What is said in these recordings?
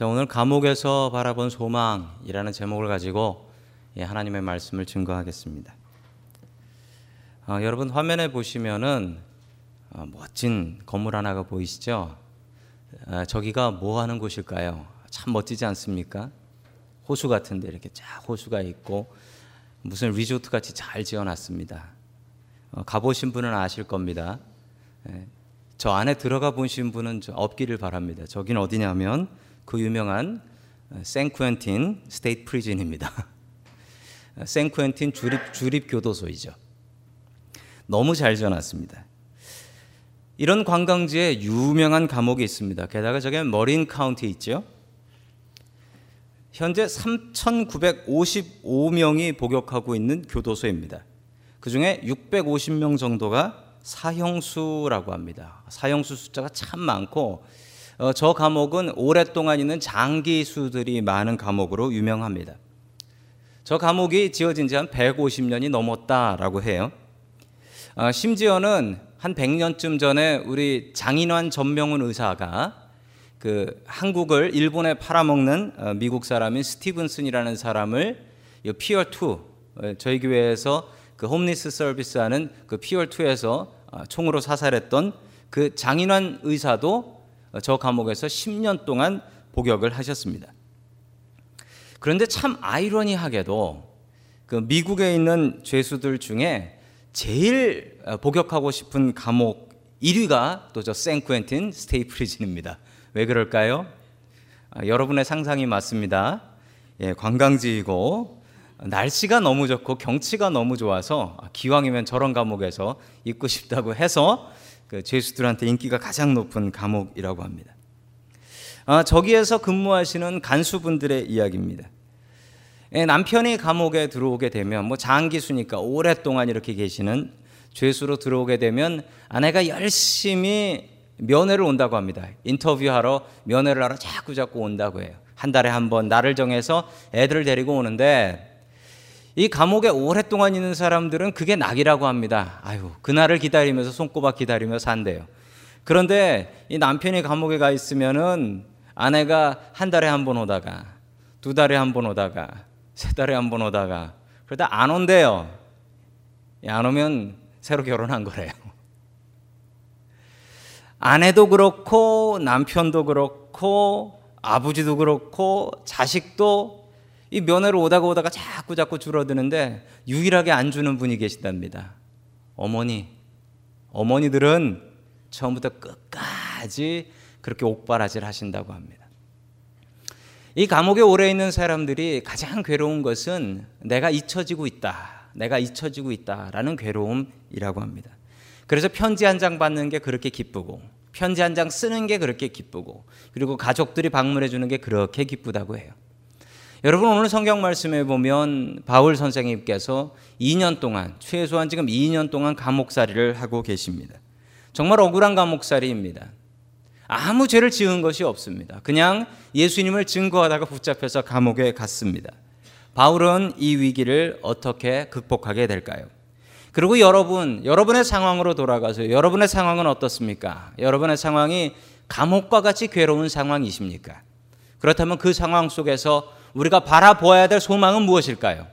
자, 오늘 감옥에서 바라본 소망이라는 제목을 가지고 예, 하나님의 말씀을 증거하겠습니다. 어, 여러분 화면에 보시면은 어, 멋진 건물 하나가 보이시죠? 어, 저기가 뭐 하는 곳일까요? 참 멋지지 않습니까? 호수 같은데 이렇게 쫙 호수가 있고 무슨 리조트 같이 잘 지어놨습니다. 어, 가보신 분은 아실 겁니다. 예, 저 안에 들어가 보신 분은 없기를 바랍니다. 저긴 어디냐면 그 유명한 San Quentin State Prison입니다. San Quentin 주립 주립 교도소이죠. 너무 잘 지어놨습니다. 이런 관광지에 유명한 감옥이 있습니다. 게다가 저게 Marin County 있죠. 현재 3,955명이 복역하고 있는 교도소입니다. 그 중에 650명 정도가 사형수라고 합니다. 사형수 숫자가 참 많고 어, 저 감옥은 오랫동안 있는 장기수들이 많은 감옥으로 유명합니다. 저 감옥이 지어진 지 한 150년이 넘었다라고 해요. 어, 심지어는 한 100년쯤 전에 우리 장인환 전명훈 의사가 그 한국을 일본에 팔아먹는 어, 미국 사람인 스티븐슨이라는 사람을 Pier 2 어, 저희 교회에서 그 homeless 서비스하는 그 Pier 2에서 어, 총으로 사살했던 그 장인환 의사도 저 감옥에서 10년 동안 복역을 하셨습니다. 그런데 참 아이러니하게도 그 미국에 있는 죄수들 중에 제일 복역하고 싶은 감옥 1위가 또 저 San Quentin State Prison입니다. 왜 그럴까요? 아, 여러분의 상상이 맞습니다. 예, 관광지이고 날씨가 너무 좋고 경치가 너무 좋아서 아, 기왕이면 저런 감옥에서 있고 싶다고 해서 그 죄수들한테 인기가 가장 높은 감옥이라고 합니다. 아, 저기에서 근무하시는 간수분들의 이야기입니다. 예, 남편이 감옥에 들어오게 되면 뭐 장기수니까 오랫동안 이렇게 계시는 죄수로 들어오게 되면 아내가 열심히 면회를 온다고 합니다. 인터뷰하러 면회를 하러 자꾸 자꾸 온다고 해요. 한 달에 한 번 날을 정해서 애들을 데리고 오는데 이 감옥에 오랫동안 있는 사람들은 그게 낙이라고 합니다. 아유, 그날을 기다리면서 손꼽아 기다리며 산대요. 그런데 이 남편이 감옥에 가 있으면은 아내가 한 달에 한 번 오다가 두 달에 한 번 오다가 세 달에 한 번 오다가 그러다 안 온대요. 안 오면 새로 결혼한 거래요. 아내도 그렇고 남편도 그렇고 아버지도 그렇고 자식도 이 면회로 오다가 오다가 자꾸 자꾸 줄어드는데 유일하게 안 주는 분이 계신답니다. 어머니. 어머니들은 처음부터 끝까지 그렇게 옥바라질 하신다고 합니다. 이 감옥에 오래 있는 사람들이 가장 괴로운 것은 내가 잊혀지고 있다. 내가 잊혀지고 있다라는 괴로움이라고 합니다. 그래서 편지 한 장 받는 게 그렇게 기쁘고 편지 한 장 쓰는 게 그렇게 기쁘고 그리고 가족들이 방문해 주는 게 그렇게 기쁘다고 해요. 여러분 오늘 성경 말씀에 보면 바울 선생님께서 2년 동안 최소한 지금 2년 동안 감옥살이를 하고 계십니다. 정말 억울한 감옥살이입니다. 아무 죄를 지은 것이 없습니다. 그냥 예수님을 증거하다가 붙잡혀서 감옥에 갔습니다. 바울은 이 위기를 어떻게 극복하게 될까요? 그리고 여러분, 여러분의 상황으로 돌아가서 여러분의 상황은 어떻습니까? 여러분의 상황이 감옥과 같이 괴로운 상황이십니까? 그렇다면 그 상황 속에서 우리가 바라보아야 될 소망은 무엇일까요?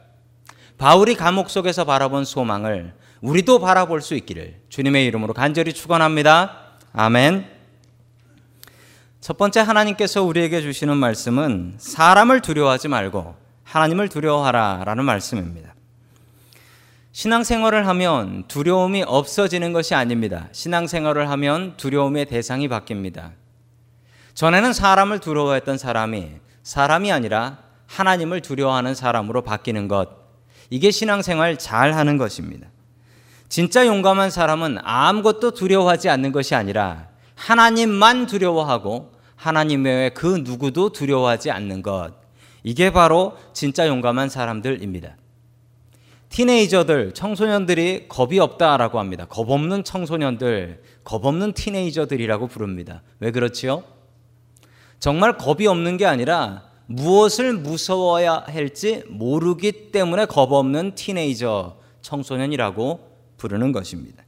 바울이 감옥 속에서 바라본 소망을 우리도 바라볼 수 있기를 주님의 이름으로 간절히 축원합니다. 아멘. 첫 번째 하나님께서 우리에게 주시는 말씀은 사람을 두려워하지 말고 하나님을 두려워하라라는 말씀입니다. 신앙생활을 하면 두려움이 없어지는 것이 아닙니다. 신앙생활을 하면 두려움의 대상이 바뀝니다. 전에는 사람을 두려워했던 사람이 사람이 아니라 하나님을 두려워하는 사람으로 바뀌는 것. 이게 신앙생활 잘 하는 것입니다. 진짜 용감한 사람은 아무것도 두려워하지 않는 것이 아니라 하나님만 두려워하고 하나님 외에 그 누구도 두려워하지 않는 것. 이게 바로 진짜 용감한 사람들입니다. 티네이저들, 청소년들이 겁이 없다라고 합니다. 겁 없는 청소년들, 겁 없는 티네이저들이라고 부릅니다. 왜 그렇지요? 정말 겁이 없는 게 아니라 무엇을 무서워야 할지 모르기 때문에 겁 없는 티네이저 청소년이라고 부르는 것입니다.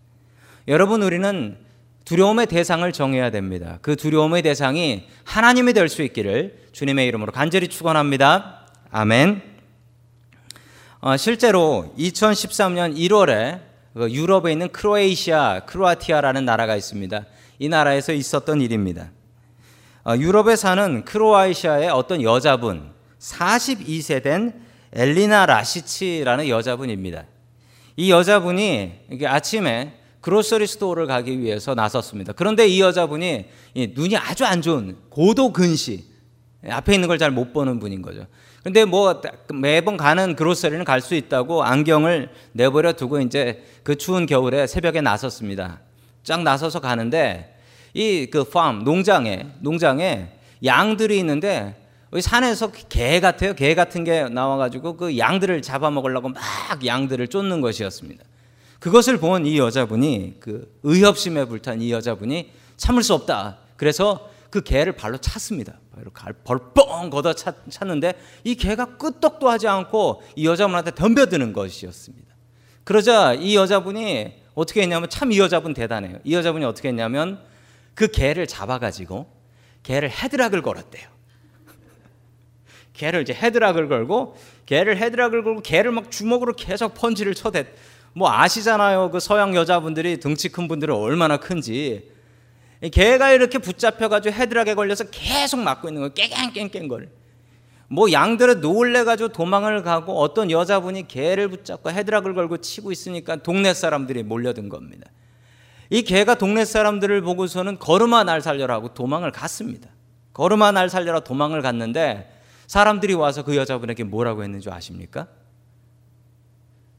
여러분, 우리는 두려움의 대상을 정해야 됩니다. 그 두려움의 대상이 하나님이 될 수 있기를 주님의 이름으로 간절히 축원합니다. 아멘. 어, 실제로 2013년 1월에 그 유럽에 있는 Croatia, 크로아티아라는 나라가 있습니다. 이 나라에서 있었던 일입니다. 어, 유럽에 사는 크로아티아의 어떤 여자분, 42세 된 엘리나 라시치라는 여자분입니다. 이 여자분이 아침에 grocery store를 가기 위해서 나섰습니다. 그런데 이 여자분이 눈이 아주 안 좋은 고도 근시 앞에 있는 걸 잘 못 보는 분인 거죠. 근데 뭐 매번 가는 그로서리는 갈 수 있다고 안경을 내버려 두고 이제 그 추운 겨울에 새벽에 나섰습니다. 쫙 나서서 가는데 이그팜 농장에 농장에 양들이 있는데 산에서 개 같아요. 개 같은 게 나와가지고 그 양들을 잡아먹으려고 막 양들을 쫓는 것이었습니다. 그것을 본 이 여자분이 그 의협심에 불탄 이 여자분이 참을 수 없다. 그래서 그 개를 발로 찼습니다. 벌뻥 걷어 찼, 는데 이 개가 끄떡도 하지 않고 이 여자분한테 덤벼드는 것이었습니다. 그러자 이 여자분이 어떻게 했냐면 참 이 여자분 대단해요. 이 여자분이 어떻게 했냐면 그 개를 잡아가지고 개를 헤드락을 걸었대요. 개를 이제 헤드락을 걸고 개를 헤드락을 걸고 개를 막 주먹으로 계속 펀치를 쳐댔. 뭐 아시잖아요. 그 서양 여자분들이 등치 큰 분들은 얼마나 큰지. 개가 이렇게 붙잡혀가지고 헤드락에 걸려서 계속 맞고 있는 거예요. 깽깽깽깽걸. 뭐 양들은 놀래가지고 도망을 가고 어떤 여자분이 개를 붙잡고 헤드락을 걸고 치고 있으니까 동네 사람들이 몰려든 겁니다. 이 개가 동네 사람들을 보고서는 걸음아 날 살려라 하고 도망을 갔습니다. 걸음아 날 살려라 도망을 갔는데 사람들이 와서 그 여자분에게 뭐라고 했는지 아십니까?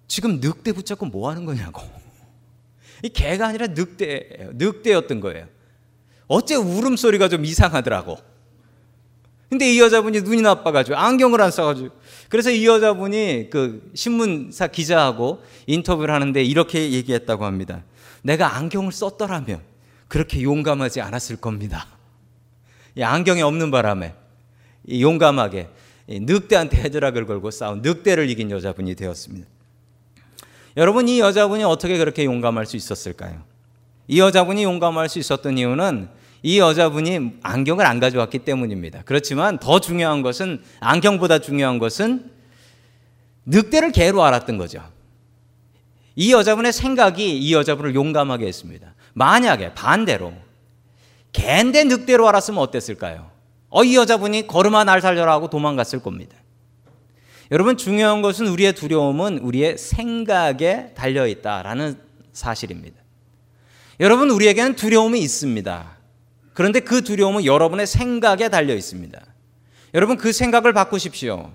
지금 늑대 붙잡고 뭐 하는 거냐고. 이 개가 아니라 늑대예요. 늑대였던 거예요. 어째 울음소리가 좀 이상하더라고. 근데 이 여자분이 눈이 나빠가지고 안경을 안 써가지고 그래서 이 여자분이 그 신문사 기자하고 인터뷰를 하는데 이렇게 얘기했다고 합니다. 내가 안경을 썼더라면 그렇게 용감하지 않았을 겁니다. 안경이 없는 바람에 용감하게 늑대한테 헤드락을 걸고 싸운 늑대를 이긴 여자분이 되었습니다. 여러분 이 여자분이 어떻게 그렇게 용감할 수 있었을까요? 이 여자분이 용감할 수 있었던 이유는 이 여자분이 안경을 안 가져왔기 때문입니다. 그렇지만 더 중요한 것은 안경보다 중요한 것은 늑대를 개로 알았던 거죠. 이 여자분의 생각이 이 여자분을 용감하게 했습니다. 만약에 반대로 개인데 늑대로 알았으면 어땠을까요? 어, 이 여자분이 걸음아 날 살려라 하고 도망갔을 겁니다. 여러분 중요한 것은 우리의 두려움은 우리의 생각에 달려 있다라는 사실입니다. 여러분 우리에게는 두려움이 있습니다. 그런데 그 두려움은 여러분의 생각에 달려 있습니다. 여러분 그 생각을 바꾸십시오.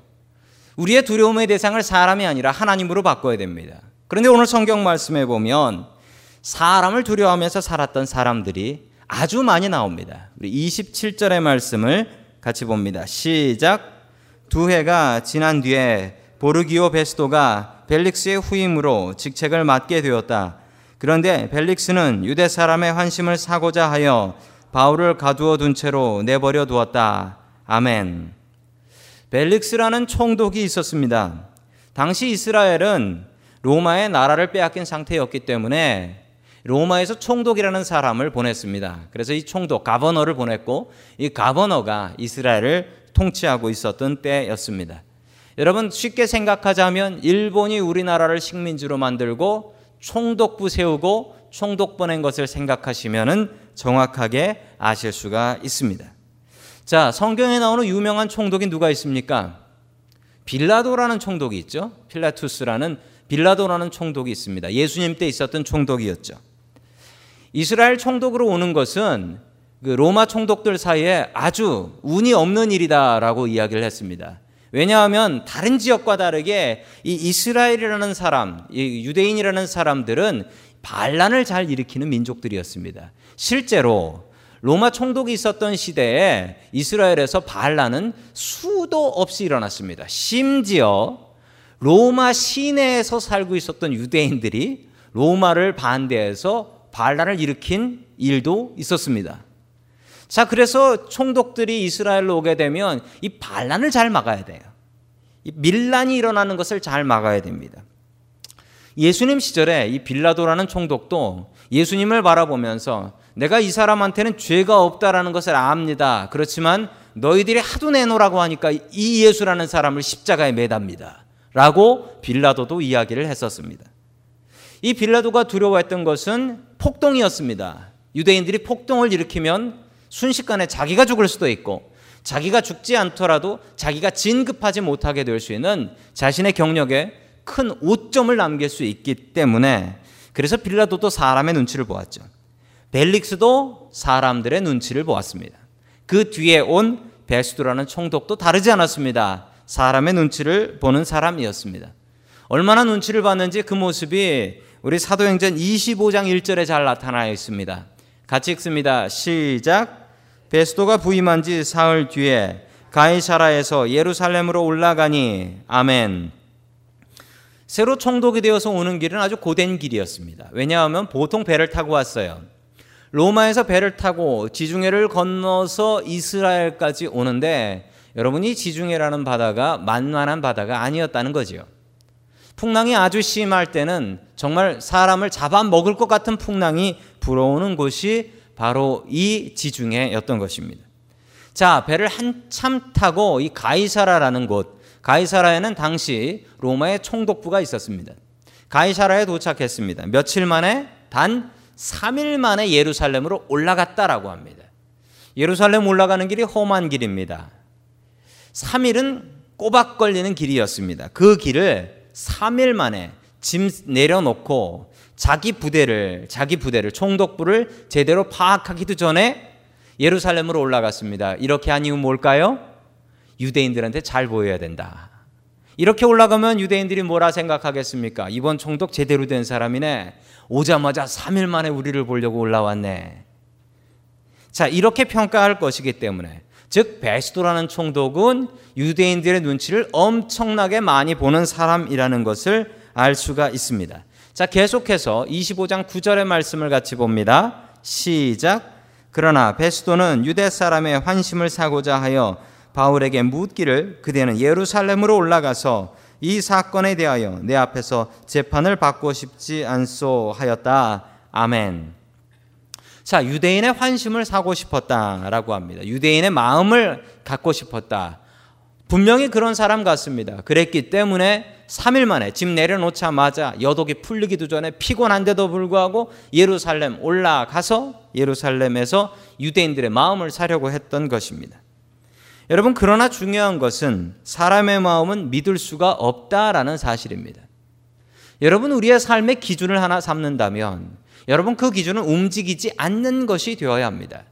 우리의 두려움의 대상을 사람이 아니라 하나님으로 바꿔야 됩니다. 그런데 오늘 성경 말씀에 보면 사람을 두려워하면서 살았던 사람들이 아주 많이 나옵니다. 우리 27절의 말씀을 같이 봅니다. 시작. 두 해가 지난 뒤에 보르기오 베스도가 벨릭스의 후임으로 직책을 맡게 되었다. 그런데 벨릭스는 유대 사람의 환심을 사고자 하여 바울을 가두어 둔 채로 내버려 두었다. 아멘. 벨릭스라는 총독이 있었습니다. 당시 이스라엘은 로마의 나라를 빼앗긴 상태였기 때문에 로마에서 총독이라는 사람을 보냈습니다. 그래서 이 총독 가버너를 보냈고 이 가버너가 이스라엘을 통치하고 있었던 때였습니다. 여러분 쉽게 생각하자면 일본이 우리나라를 식민지로 만들고 총독부 세우고 총독 보낸 것을 생각하시면은 정확하게 아실 수가 있습니다. 자, 성경에 나오는 유명한 총독이 누가 있습니까? 빌라도라는 총독이 있죠. 필라투스라는 빌라도라는 총독이 있습니다. 예수님 때 있었던 총독이었죠. 이스라엘 총독으로 오는 것은 그 로마 총독들 사이에 아주 운이 없는 일이다라고 이야기를 했습니다. 왜냐하면 다른 지역과 다르게 이 이스라엘이라는 사람, 이 유대인이라는 사람들은 반란을 잘 일으키는 민족들이었습니다. 실제로 로마 총독이 있었던 시대에 이스라엘에서 반란은 수도 없이 일어났습니다. 심지어 로마 시내에서 살고 있었던 유대인들이 로마를 반대해서 반란을 일으킨 일도 있었습니다. 자, 그래서 총독들이 이스라엘로 오게 되면 이 반란을 잘 막아야 돼요. 이 밀란이 일어나는 것을 잘 막아야 됩니다. 예수님 시절에 이 빌라도라는 총독도 예수님을 바라보면서 내가 이 사람한테는 죄가 없다라는 것을 압니다. 그렇지만 너희들이 하도 내놓으라고 하니까 이 예수라는 사람을 십자가에 매답니다. 라고 빌라도도 이야기를 했었습니다. 이 빌라도가 두려워했던 것은 폭동이었습니다. 유대인들이 폭동을 일으키면 순식간에 자기가 죽을 수도 있고 자기가 죽지 않더라도 자기가 진급하지 못하게 될 수 있는 자신의 경력에 큰 오점을 남길 수 있기 때문에 그래서 빌라도도 사람의 눈치를 보았죠. 벨릭스도 사람들의 눈치를 보았습니다. 그 뒤에 온 베스도라는 총독도 다르지 않았습니다. 사람의 눈치를 보는 사람이었습니다. 얼마나 눈치를 봤는지 그 모습이 우리 사도행전 25장 1절에 잘 나타나 있습니다. 같이 읽습니다. 시작. 베스도가 부임한 지 사흘 뒤에 가이사라에서 예루살렘으로 올라가니 아멘. 새로 총독이 되어서 오는 길은 아주 고된 길이었습니다. 왜냐하면 보통 배를 타고 왔어요. 로마에서 배를 타고 지중해를 건너서 이스라엘까지 오는데 여러분이 지중해라는 바다가 만만한 바다가 아니었다는 거지요. 풍랑이 아주 심할 때는 정말 사람을 잡아먹을 것 같은 풍랑이 불어오는 곳이 바로 이 지중해였던 것입니다. 자, 배를 한참 타고 이 가이사라라는 곳, 가이사라에는 당시 로마의 총독부가 있었습니다. 가이사라에 도착했습니다. 며칠 만에 단 3일 만에 예루살렘으로 올라갔다라고 합니다. 예루살렘 올라가는 길이 험한 길입니다. 3일은 꼬박 걸리는 길이었습니다. 그 길을 3일 만에 짐 내려놓고 자기 부대를 자기 부대를 총독부를 제대로 파악하기도 전에 예루살렘으로 올라갔습니다. 이렇게 한 이유 뭘까요? 유대인들한테 잘 보여야 된다. 이렇게 올라가면 유대인들이 뭐라 생각하겠습니까? 이번 총독 제대로 된 사람이네. 오자마자 3일 만에 우리를 보려고 올라왔네. 자, 이렇게 평가할 것이기 때문에 즉 베스도라는 총독은 유대인들의 눈치를 엄청나게 많이 보는 사람이라는 것을 알 수가 있습니다. 자, 계속해서 25장 9절의 말씀을 같이 봅니다. 시작. 그러나 베스도는 유대 사람의 환심을 사고자 하여 바울에게 묻기를 그대는 예루살렘으로 올라가서 이 사건에 대하여 내 앞에서 재판을 받고 싶지 않소 하였다. 아멘. 자, 유대인의 환심을 사고 싶었다라고 합니다. 유대인의 마음을 갖고 싶었다. 분명히 그런 사람 같습니다. 그랬기 때문에 3일 만에 집 내려놓자마자 여독이 풀리기도 전에 피곤한데도 불구하고 예루살렘 올라가서 예루살렘에서 유대인들의 마음을 사려고 했던 것입니다. 여러분, 그러나 중요한 것은 사람의 마음은 믿을 수가 없다라는 사실입니다. 여러분, 우리의 삶의 기준을 하나 삼는다면 여러분, 그 기준은 움직이지 않는 것이 되어야 합니다.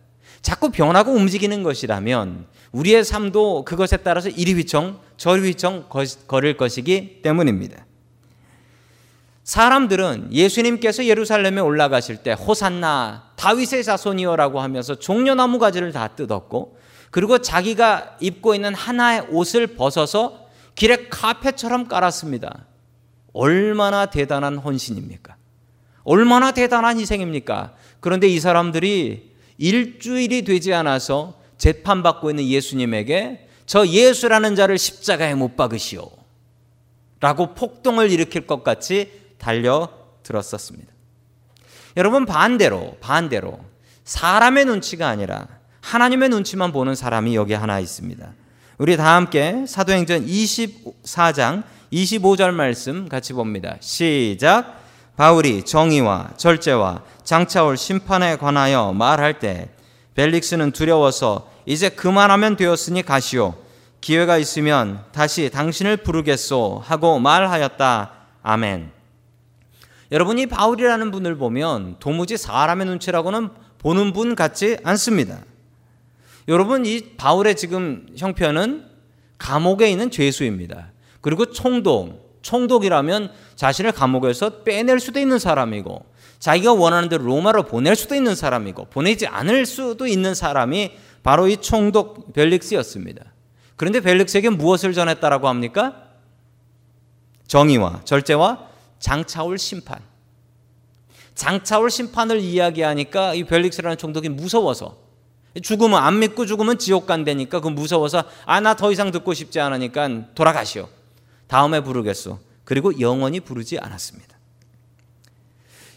자꾸 변하고 움직이는 것이라면 우리의 삶도 그것에 따라서 이리 휘청 저리 휘청 거릴 것이기 때문입니다. 사람들은 예수님께서 예루살렘에 올라가실 때 호산나 다윗의 자손이여라고 하면서 종려나무 가지를 다 뜯었고 그리고 자기가 입고 있는 하나의 옷을 벗어서 길에 카페처럼 깔았습니다. 얼마나 대단한 헌신입니까? 얼마나 대단한 희생입니까? 그런데 이 사람들이 일주일이 되지 않아서 재판받고 있는 예수님에게 저 예수라는 자를 십자가에 못 박으시오. 라고 폭동을 일으킬 것 같이 달려들었었습니다. 여러분, 반대로, 반대로, 사람의 눈치가 아니라 하나님의 눈치만 보는 사람이 여기 하나 있습니다. 우리 다 함께 사도행전 24장 25절 말씀 같이 봅니다. 시작. 바울이 정의와 절제와 장차올 심판에 관하여 말할 때 벨릭스는 두려워서 이제 그만하면 되었으니 가시오. 기회가 있으면 다시 당신을 부르겠소 하고 말하였다. 아멘. 여러분이 바울이라는 분을 보면 도무지 사람의 눈치라고는 보는 분 같지 않습니다. 여러분 이 바울의 지금 형편은 감옥에 있는 죄수입니다. 그리고 총독, 총독이라면 자신을 감옥에서 빼낼 수도 있는 사람이고 자기가 원하는 대로 로마로 보낼 수도 있는 사람이고 보내지 않을 수도 있는 사람이 바로 이 총독 벨릭스였습니다. 그런데 벨릭스에게 무엇을 전했다라고 합니까? 정의와 절제와 장차올 심판. 장차올 심판을 이야기하니까 이 벨릭스라는 총독이 무서워서 죽으면 안 믿고 죽으면 지옥 간다니까 그 무서워서 아 나 더 이상 듣고 싶지 않으니까 돌아가시오. 다음에 부르겠소. 그리고 영원히 부르지 않았습니다.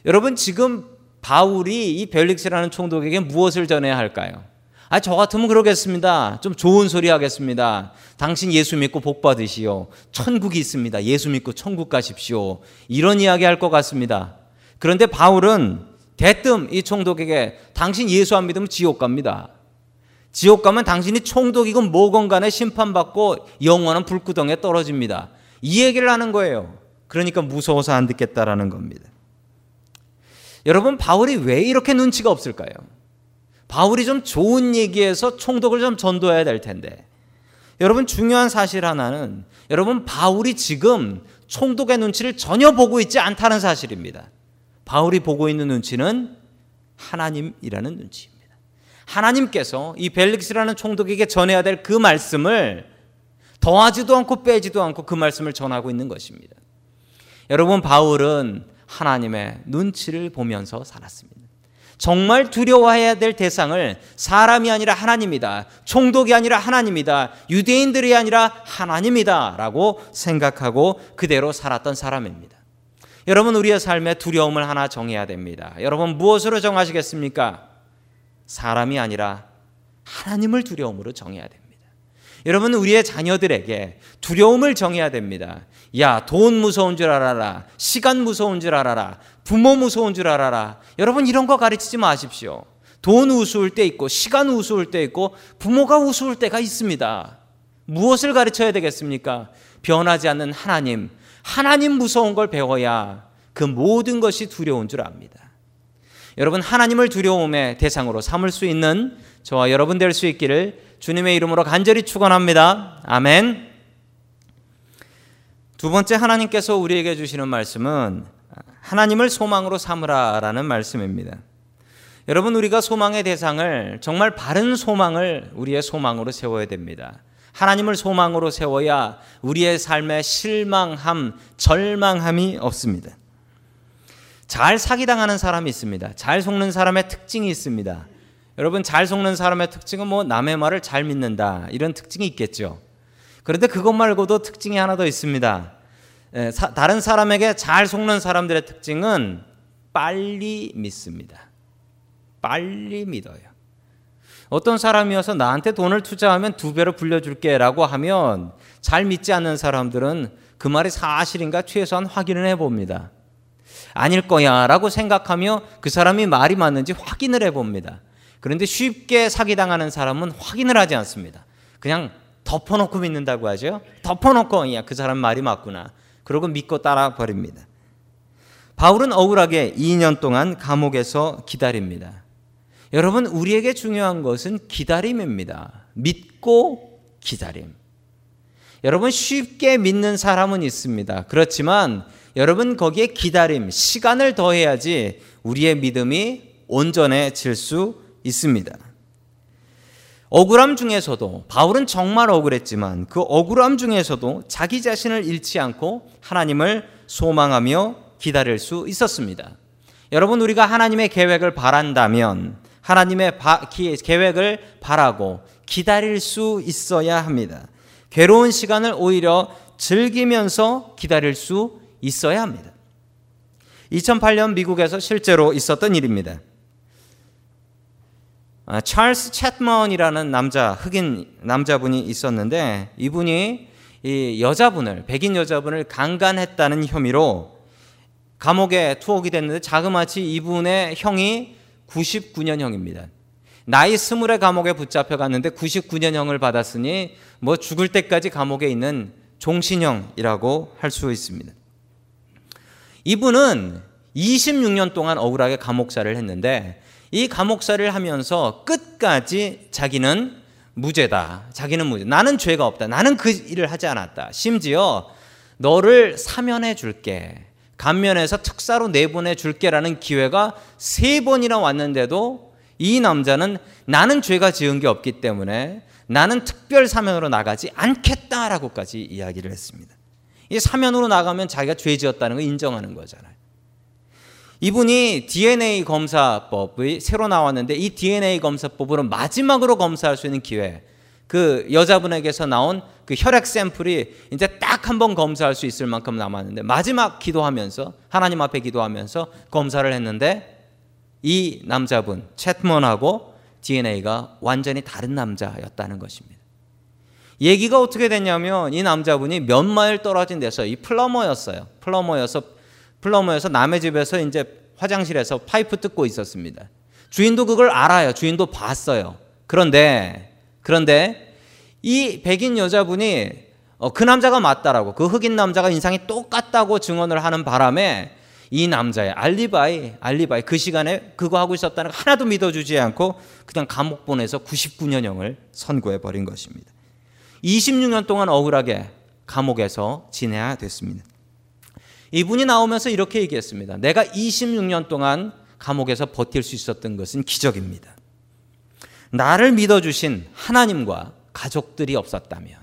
여러분 지금 바울이 이 벨릭스라는 총독에게 무엇을 전해야 할까요? 아, 저 같으면 그러겠습니다. 좀 좋은 소리 하겠습니다. 당신 예수 믿고 복 받으시오. 천국이 있습니다. 예수 믿고 천국 가십시오. 이런 이야기 할 것 같습니다. 그런데 바울은 대뜸 이 총독에게 당신 예수 안 믿으면 지옥 갑니다. 지옥 가면 당신이 총독이건 뭐건 간에 심판받고 영원한 불구덩에 떨어집니다. 이 얘기를 하는 거예요. 그러니까 무서워서 안 듣겠다라는 겁니다. 여러분, 바울이 왜 이렇게 눈치가 없을까요? 바울이 좀 좋은 얘기해서 총독을 좀 전도해야 될 텐데. 여러분, 중요한 사실 하나는 여러분, 바울이 지금 총독의 눈치를 전혀 보고 있지 않다는 사실입니다. 바울이 보고 있는 눈치는 하나님이라는 눈치입니다. 하나님께서 이 벨릭스라는 총독에게 전해야 될 그 말씀을 더하지도 않고 빼지도 않고 그 말씀을 전하고 있는 것입니다. 여러분, 바울은 하나님의 눈치를 보면서 살았습니다. 정말 두려워해야 될 대상을 사람이 아니라 하나님이다. 총독이 아니라 하나님이다. 유대인들이 아니라 하나님이다. 라고 생각하고 그대로 살았던 사람입니다. 여러분, 우리의 삶에 두려움을 하나 정해야 됩니다. 여러분, 무엇으로 정하시겠습니까? 사람이 아니라 하나님을 두려움으로 정해야 됩니다. 여러분, 우리의 자녀들에게 두려움을 정해야 됩니다. 야, 돈 무서운 줄 알아라. 시간 무서운 줄 알아라. 부모 무서운 줄 알아라. 여러분, 이런 거 가르치지 마십시오. 돈 우스울 때 있고, 시간 우스울 때 있고, 부모가 우스울 때가 있습니다. 무엇을 가르쳐야 되겠습니까? 변하지 않는 하나님. 하나님 무서운 걸 배워야 그 모든 것이 두려운 줄 압니다. 여러분, 하나님을 두려움의 대상으로 삼을 수 있는 저와 여러분 될 수 있기를 주님의 이름으로 간절히 축원합니다. 아멘. 두 번째 하나님께서 우리에게 주시는 말씀은 하나님을 소망으로 삼으라라는 말씀입니다. 여러분 우리가 소망의 대상을 정말 바른 소망을 우리의 소망으로 세워야 됩니다. 하나님을 소망으로 세워야 우리의 삶에 실망함, 절망함이 없습니다. 잘 사기당하는 사람이 있습니다. 잘 속는 사람의 특징이 있습니다. 여러분 잘 속는 사람의 특징은 뭐 남의 말을 잘 믿는다 이런 특징이 있겠죠. 그런데 그것 말고도 특징이 하나 더 있습니다. 다른 사람에게 잘 속는 사람들의 특징은 빨리 믿습니다. 빨리 믿어요. 어떤 사람이어서 나한테 돈을 투자하면 두 배로 불려줄게 라고 하면 잘 믿지 않는 사람들은 그 말이 사실인가 최소한 확인을 해봅니다. 아닐 거야 라고 생각하며 그 사람이 말이 맞는지 확인을 해봅니다. 그런데 쉽게 사기당하는 사람은 확인을 하지 않습니다. 그냥 덮어놓고 믿는다고 하죠. 덮어놓고 야, 그 사람 말이 맞구나. 그러고 믿고 따라 버립니다. 바울은 억울하게 2년 동안 감옥에서 기다립니다. 여러분, 우리에게 중요한 것은 기다림입니다. 믿고 기다림. 여러분, 쉽게 믿는 사람은 있습니다. 그렇지만 여러분, 거기에 기다림, 시간을 더해야지 우리의 믿음이 온전해질 수 있습니다. 억울함 중에서도 바울은 정말 억울했지만 그 억울함 중에서도 자기 자신을 잃지 않고 하나님을 소망하며 기다릴 수 있었습니다. 여러분 우리가 하나님의 계획을 바란다면 하나님의 바, 기, 계획을 바라고 기다릴 수 있어야 합니다. 괴로운 시간을 오히려 즐기면서 기다릴 수 있어야 합니다. 2008년 미국에서 실제로 있었던 일입니다. 아, 찰스 챗먼이라는 남자 흑인 남자분이 있었는데 이분이 이 여자분을 백인 여자분을 강간했다는 혐의로 감옥에 투옥이 됐는데 자그마치 이분의 형이 99년형입니다. 나이 스물의 감옥에 붙잡혀 갔는데 99년형을 받았으니 뭐 죽을 때까지 감옥에 있는 종신형이라고 할 수 있습니다. 이분은 26년 동안 억울하게 감옥살을 했는데 이 감옥살이를 하면서 끝까지 자기는 무죄다. 자기는 무죄. 나는 죄가 없다. 나는 그 일을 하지 않았다. 심지어 너를 사면해 줄게. 감면해서 특사로 내보내 줄게라는 기회가 세 번이나 왔는데도 이 남자는 나는 죄가 지은 게 없기 때문에 나는 특별 사면으로 나가지 않겠다라고까지 이야기를 했습니다. 이 사면으로 나가면 자기가 죄 지었다는 걸 인정하는 거잖아요. 이분이 DNA 검사법이 새로 나왔는데 이 DNA 검사법으로 마지막으로 검사할 수 있는 기회. 그 여자분에게서 나온 그 혈액 샘플이 이제 딱 한 번 검사할 수 있을 만큼 남았는데 마지막 기도하면서 하나님 앞에 기도하면서 검사를 했는데 이 남자분 챗먼하고 DNA가 완전히 다른 남자였다는 것입니다. 얘기가 어떻게 됐냐면 이 남자분이 몇 마일 떨어진 데서 이 플러머였어요. 플러머여서 플러머여서 남의 집에서 이제 화장실에서 파이프 뜯고 있었습니다. 주인도 그걸 알아요. 주인도 봤어요. 그런데 그런데 이 백인 여자분이 어, 그 남자가 맞다라고 그 흑인 남자가 인상이 똑같다고 증언을 하는 바람에 이 남자의 알리바이 알리바이 그 시간에 그거 하고 있었다는 거 하나도 믿어주지 않고 그냥 감옥 보내서 99년형을 선고해 버린 것입니다. 26년 동안 억울하게 감옥에서 지내야 됐습니다. 이분이 나오면서 이렇게 얘기했습니다. 내가 26년 동안 감옥에서 버틸 수 있었던 것은 기적입니다. 나를 믿어주신 하나님과 가족들이 없었다면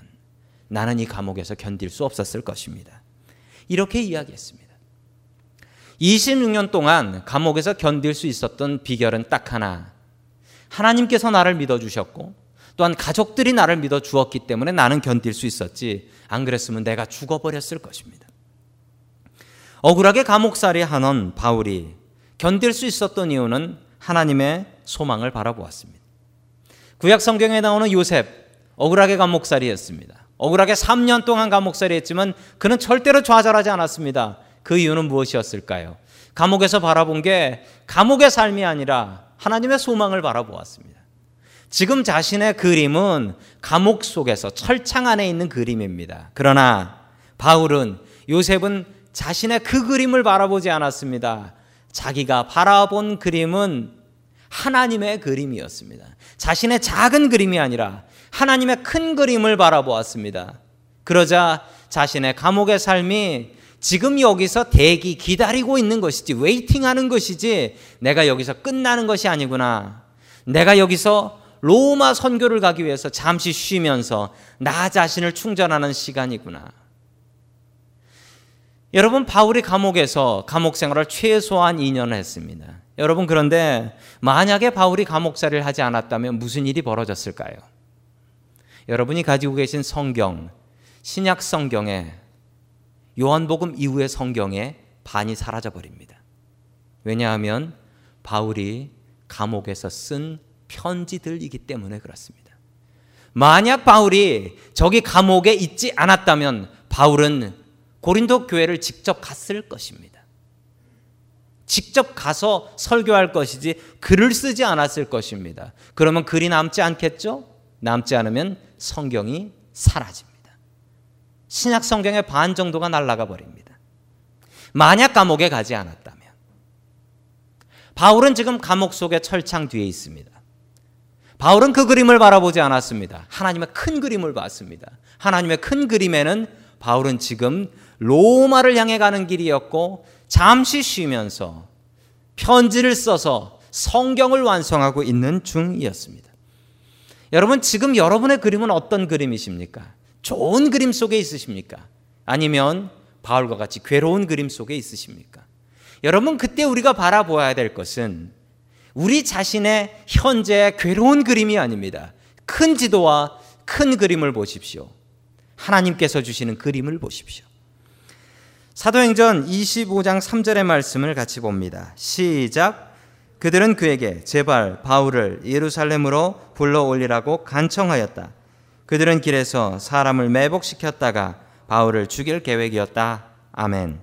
나는 이 감옥에서 견딜 수 없었을 것입니다. 이렇게 이야기했습니다. 26년 동안 감옥에서 견딜 수 있었던 비결은 딱 하나. 하나님께서 나를 믿어주셨고, 또한 가족들이 나를 믿어주었기 때문에 나는 견딜 수 있었지. 안 그랬으면 내가 죽어버렸을 것입니다. 억울하게 감옥살이 하는 바울이 견딜 수 있었던 이유는 하나님의 소망을 바라보았습니다. 구약 성경에 나오는 요셉, 억울하게 감옥살이했습니다. 억울하게 3년 동안 감옥살이 했지만 그는 절대로 좌절하지 않았습니다. 그 이유는 무엇이었을까요? 감옥에서 바라본 게 감옥의 삶이 아니라 하나님의 소망을 바라보았습니다. 지금 자신의 그림은 감옥 속에서 철창 안에 있는 그림입니다. 그러나 바울은 요셉은 자신의 그 그림을 바라보지 않았습니다. 자기가 바라본 그림은 하나님의 그림이었습니다. 자신의 작은 그림이 아니라 하나님의 큰 그림을 바라보았습니다. 그러자 자신의 감옥의 삶이 지금 여기서 대기 기다리고 있는 것이지 waiting 하는 것이지 내가 여기서 끝나는 것이 아니구나. 내가 여기서 로마 선교를 가기 위해서 잠시 쉬면서 나 자신을 충전하는 시간이구나. 여러분 바울이 감옥에서 감옥 생활을 최소한 2년을 했습니다. 여러분 그런데 만약에 바울이 감옥살이를 하지 않았다면 무슨 일이 벌어졌을까요? 여러분이 가지고 계신 성경, 신약 성경에 요한복음 이후의 성경에 반이 사라져 버립니다. 왜냐하면 바울이 감옥에서 쓴 편지들이기 때문에 그렇습니다. 만약 바울이 저기 감옥에 있지 않았다면 바울은 고린도 교회를 직접 갔을 것입니다. 직접 가서 설교할 것이지 글을 쓰지 않았을 것입니다. 그러면 글이 남지 않겠죠? 남지 않으면 성경이 사라집니다. 신약 성경의 반 정도가 날아가 버립니다. 만약 감옥에 가지 않았다면 바울은 지금 감옥 속의 철창 뒤에 있습니다. 바울은 그 그림을 바라보지 않았습니다. 하나님의 큰 그림을 봤습니다. 하나님의 큰 그림에는 바울은 지금 로마를 향해 가는 길이었고 잠시 쉬면서 편지를 써서 성경을 완성하고 있는 중이었습니다. 여러분, 지금 여러분의 그림은 어떤 그림이십니까? 좋은 그림 속에 있으십니까? 아니면 바울과 같이 괴로운 그림 속에 있으십니까? 여러분, 그때 우리가 바라보아야 될 것은 우리 자신의 현재 괴로운 그림이 아닙니다. 큰 지도와 큰 그림을 보십시오. 하나님께서 주시는 그림을 보십시오. 사도행전 25장 3절의 말씀을 같이 봅니다. 시작. 그들은 그에게 제발 바울을 예루살렘으로 불러 올리라고 간청하였다. 그들은 길에서 사람을 매복시켰다가 바울을 죽일 계획이었다. 아멘.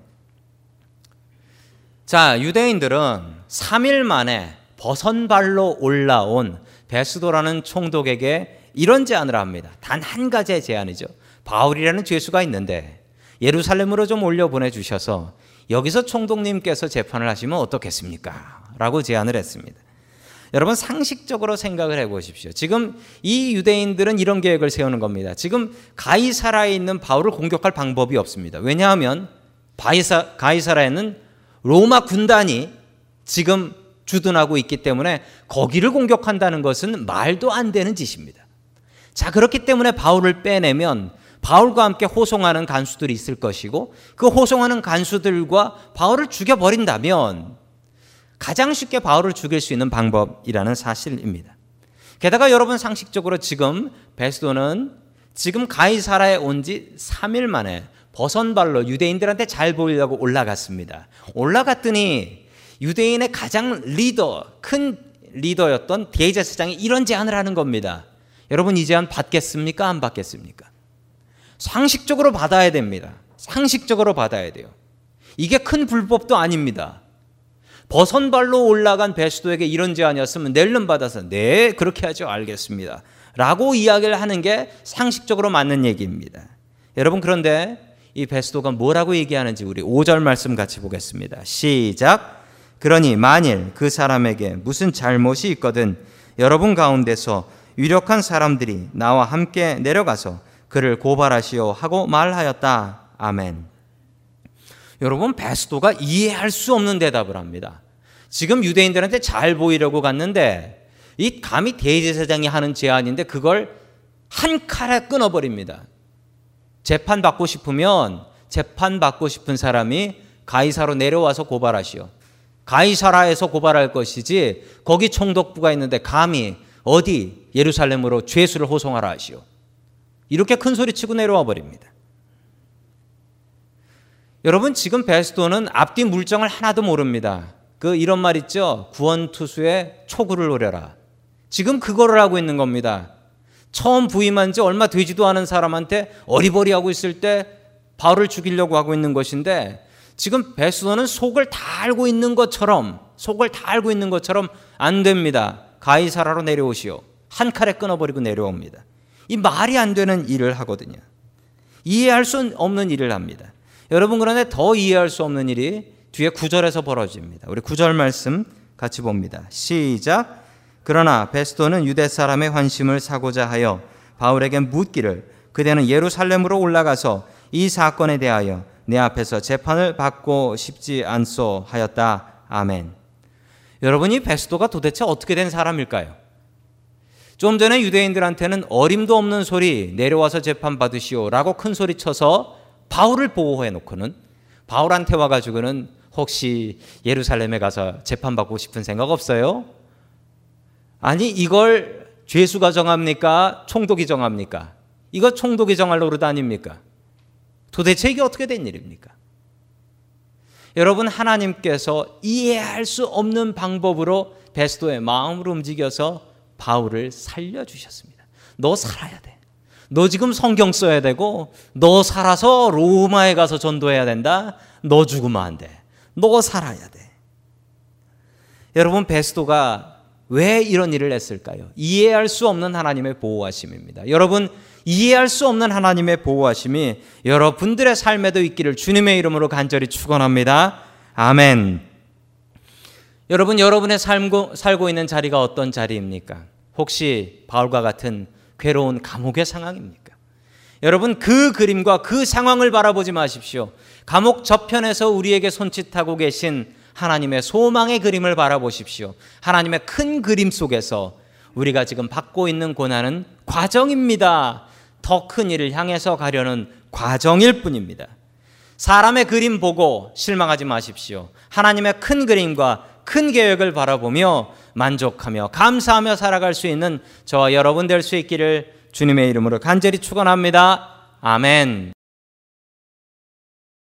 자, 유대인들은 3일 만에 버선발로 올라온 베스도라는 총독에게 이런 제안을 합니다. 단 한 가지의 제안이죠. 바울이라는 죄수가 있는데 예루살렘으로 좀 올려 보내 주셔서 여기서 총독님께서 재판을 하시면 어떻겠습니까? 라고 제안을 했습니다. 여러분 상식적으로 생각을 해 보십시오. 지금 이 유대인들은 이런 계획을 세우는 겁니다. 지금 가이사라에 있는 바울을 공격할 방법이 없습니다. 왜냐하면 바이사, 가이사라에는 로마 군단이 지금 주둔하고 있기 때문에 거기를 공격한다는 것은 말도 안 되는 짓입니다. 자, 그렇기 때문에 바울을 빼내면 바울과 함께 호송하는 간수들이 있을 것이고 그 호송하는 간수들과 바울을 죽여버린다면 가장 쉽게 바울을 죽일 수 있는 방법이라는 사실입니다. 게다가 여러분 상식적으로 지금 베스도는 지금 가이사라에 온 지 3일 만에 버선발로 유대인들한테 잘 보이려고 올라갔습니다. 올라갔더니 유대인의 가장 리더, 큰 리더였던 대제사장이 이런 제안을 하는 겁니다. 여러분 이 제안 받겠습니까? 안 받겠습니까? 상식적으로 받아야 됩니다. 상식적으로 받아야 돼요. 이게 큰 불법도 아닙니다. 버선발로 올라간 베스도에게 이런 제안이었으면 낼름 받아서 네 그렇게 하죠 알겠습니다. 라고 이야기를 하는 게 상식적으로 맞는 얘기입니다. 여러분 그런데 이 베스도가 뭐라고 얘기하는지 우리 5절 말씀 같이 보겠습니다. 시작. 그러니 만일 그 사람에게 무슨 잘못이 있거든 여러분 가운데서 유력한 사람들이 나와 함께 내려가서 그를 고발하시오 하고 말하였다. 아멘. 여러분 베스도가 이해할 수 없는 대답을 합니다. 지금 유대인들한테 잘 보이려고 갔는데 이 감히 대제사장이 하는 제안인데 그걸 한 칼에 끊어버립니다. 재판 받고 싶으면 재판 받고 싶은 사람이 가이사로 내려와서 고발하시오. 가이사라에서 고발할 것이지 거기 총독부가 있는데 감히 어디 예루살렘으로 죄수를 호송하라 하시오. 이렇게 큰 소리 치고 내려와 버립니다. 여러분 지금 베스도는 앞뒤 물정을 하나도 모릅니다. 그 이런 말 있죠. 구원 투수의 초구를 노려라. 지금 그거를 하고 있는 겁니다. 처음 부임한 지 얼마 되지도 않은 사람한테 어리버리하고 있을 때 바울을 죽이려고 하고 있는 것인데 지금 베스도는 속을 다 알고 있는 것처럼 속을 다 알고 있는 것처럼 안 됩니다. 가이사라로 내려오시오. 한 칼에 끊어버리고 내려옵니다. 이 말이 안 되는 일을 하거든요. 이해할 수 없는 일을 합니다. 여러분 그런데 더 이해할 수 없는 일이 뒤에 구절에서 벌어집니다. 우리 구절 말씀 같이 봅니다. 시작. 그러나 베스도는 유대 사람의 환심을 사고자 하여 바울에게 묻기를 그대는 예루살렘으로 올라가서 이 사건에 대하여 내 앞에서 재판을 받고 싶지 않소 하였다. 아멘. 여러분이 베스도가 도대체 어떻게 된 사람일까요? 좀 전에 유대인들한테는 어림도 없는 소리 내려와서 재판 받으시오라고 큰 소리 쳐서 바울을 보호해 놓고는 바울한테 와가지고는 혹시 예루살렘에 가서 재판 받고 싶은 생각 없어요? 아니 이걸 죄수가 정합니까? 총독이 정합니까? 이거 총독이 정할 노릇 아닙니까? 도대체 이게 어떻게 된 일입니까? 여러분 하나님께서 이해할 수 없는 방법으로 베스도의 마음으로 움직여서 바울을 살려 주셨습니다. 너 살아야 돼. 너 지금 성경 써야 되고 너 살아서 로마에 가서 전도해야 된다. 너 죽으면 안 돼. 너 살아야 돼. 여러분 베스도가 왜 이런 일을 했을까요? 이해할 수 없는 하나님의 보호하심입니다. 여러분 이해할 수 없는 하나님의 보호하심이 여러분들의 삶에도 있기를 주님의 이름으로 간절히 축원합니다. 아멘. 여러분 여러분의 살고, 살고 있는 자리가 어떤 자리입니까? 혹시 바울과 같은 괴로운 감옥의 상황입니까? 여러분 그 그림과 그 상황을 바라보지 마십시오. 감옥 저편에서 우리에게 손짓하고 계신 하나님의 소망의 그림을 바라보십시오. 하나님의 큰 그림 속에서 우리가 지금 받고 있는 고난은 과정입니다. 더 큰 일을 향해서 가려는 과정일 뿐입니다. 사람의 그림 보고 실망하지 마십시오. 하나님의 큰 그림과 큰 계획을 바라보며 만족하며 감사하며 살아갈 수 있는 저와 여러분 될 수 있기를 주님의 이름으로 간절히 축원합니다. 아멘.